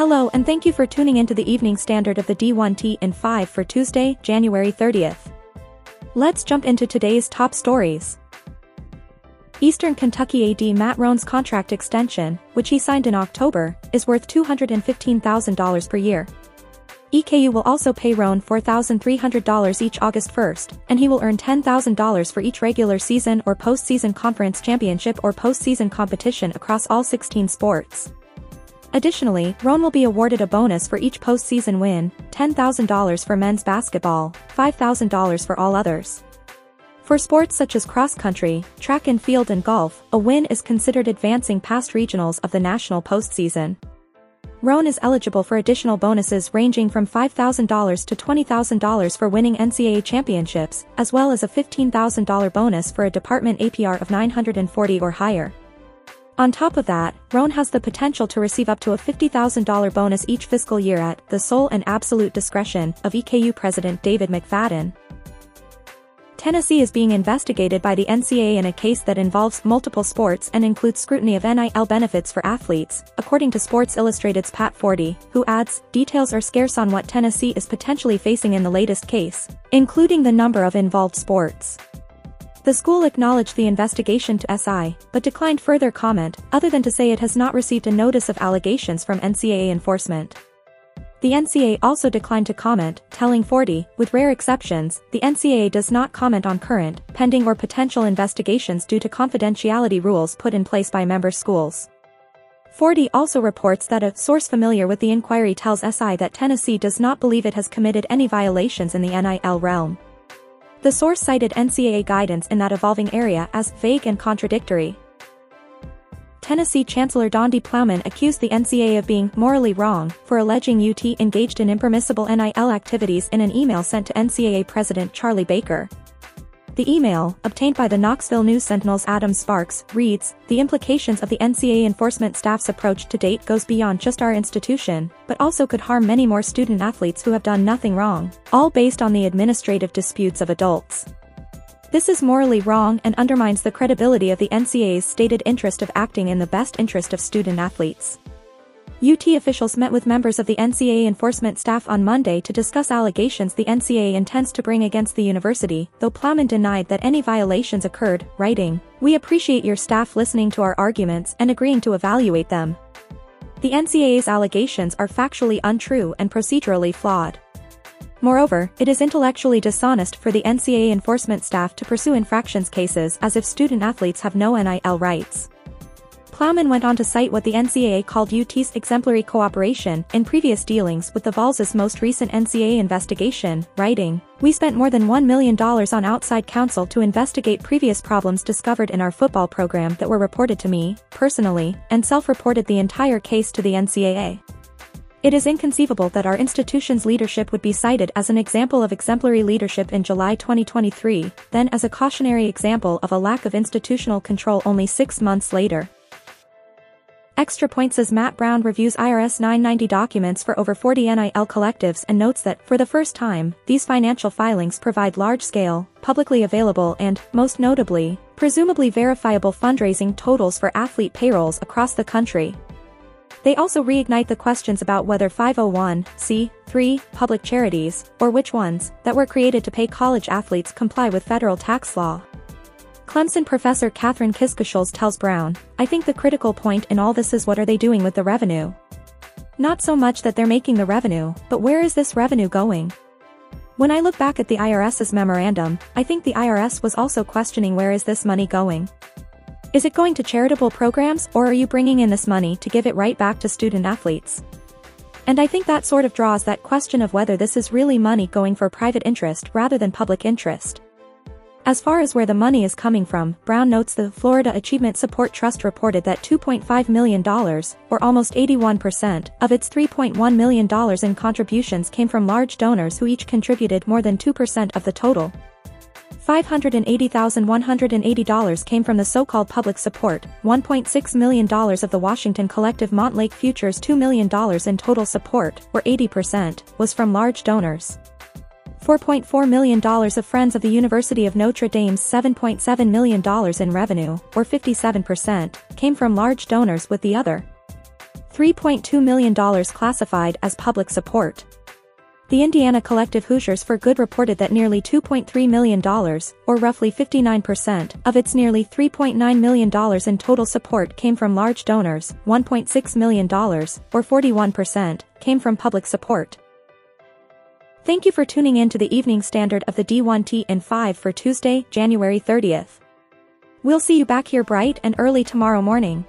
Hello and thank you for tuning into the evening standard of the D1T in 5 for Tuesday, January 30th. Let's jump into today's top stories. Eastern Kentucky AD Matt Roan's contract extension, which he signed in October, is worth $215,000 per year. EKU will also pay Roan $4,300 each August 1st, and he will earn $10,000 for each regular season or postseason conference championship or postseason competition across all 16 sports. Additionally, Roan will be awarded a bonus for each postseason win, $10,000 for men's basketball, $5,000 for all others. For sports such as cross-country, track and field and golf, a win is considered advancing past regionals of the national postseason. Roan is eligible for additional bonuses ranging from $5,000 to $20,000 for winning NCAA championships, as well as a $15,000 bonus for a department APR of 940 or higher. On top of that, Roan has the potential to receive up to a $50,000 bonus each fiscal year at the sole and absolute discretion of EKU President David McFaddin. Tennessee is being investigated by the NCAA in a case that involves multiple sports and includes scrutiny of NIL benefits for athletes, according to Sports Illustrated's Pat Forde, who adds, details are scarce on what Tennessee is potentially facing in the latest case, including the number of involved sports. The school acknowledged the investigation to SI, but declined further comment, other than to say it has not received a notice of allegations from NCAA enforcement. The NCAA also declined to comment, telling Forde, with rare exceptions, the NCAA does not comment on current, pending or potential investigations due to confidentiality rules put in place by member schools. Forde also reports that a source familiar with the inquiry tells SI that Tennessee does not believe it has committed any violations in the NIL realm. The source cited NCAA guidance in that evolving area as vague and contradictory. Tennessee Chancellor Donde Plowman accused the NCAA of being morally wrong for alleging UT engaged in impermissible NIL activities in an email sent to NCAA President Charlie Baker. The email, obtained by the Knoxville News Sentinel's Adam Sparks, reads, The implications of the NCAA enforcement staff's approach to date goes beyond just our institution, but also could harm many more student athletes who have done nothing wrong, all based on the administrative disputes of adults. This is morally wrong and undermines the credibility of the NCAA's stated interest of acting in the best interest of student athletes. UT officials met with members of the NCAA enforcement staff on Monday to discuss allegations the NCAA intends to bring against the university, though Plowman denied that any violations occurred, writing, We appreciate your staff listening to our arguments and agreeing to evaluate them. The NCAA's allegations are factually untrue and procedurally flawed. Moreover, it is intellectually dishonest for the NCAA enforcement staff to pursue infractions cases as if student athletes have no NIL rights. Plowman went on to cite what the NCAA called UT's exemplary cooperation in previous dealings with the Vols' most recent NCAA investigation, writing, We spent more than $1 million on outside counsel to investigate previous problems discovered in our football program that were reported to me, personally, and self-reported the entire case to the NCAA. It is inconceivable that our institution's leadership would be cited as an example of exemplary leadership in July 2023, then as a cautionary example of a lack of institutional control only six months later. Extra Points as Matt Brown reviews IRS 990 documents for over 40 NIL collectives and notes that, for the first time, these financial filings provide large-scale, publicly available and, most notably, presumably verifiable fundraising totals for athlete payrolls across the country. They also reignite the questions about whether 501c3 public charities, or which ones, that were created to pay college athletes comply with federal tax law. Clemson professor Catherine Kiskasholz tells Brown, I think the critical point in all this is what are they doing with the revenue? Not so much that they're making the revenue, but where is this revenue going? When I look back at the IRS's memorandum, I think the IRS was also questioning where is this money going? Is it going to charitable programs or are you bringing in this money to give it right back to student athletes? And I think that sort of draws that question of whether this is really money going for private interest rather than public interest. As far as where the money is coming from, Brown notes the Florida Achievement Support Trust reported that $2.5 million, or almost 81%, of its $3.1 million in contributions came from large donors who each contributed more than 2% of the total. $580,180 came from the so-called public support, $1.6 million of the Washington Collective Montlake Futures $2 million in total support, or 80%, was from large donors. $4.4 million of Friends of the University of Notre Dame's $7.7 million in revenue, or 57%, came from large donors with the other $3.2 million classified as public support. The Indiana Collective Hoosiers for Good reported that nearly $2.3 million, or roughly 59%, of its nearly $3.9 million in total support came from large donors, $1.6 million, or 41%, came from public support. Thank you for tuning in to the evening standard of the D1T in 5 for Tuesday, January 30th. We'll see you back here bright and early tomorrow morning.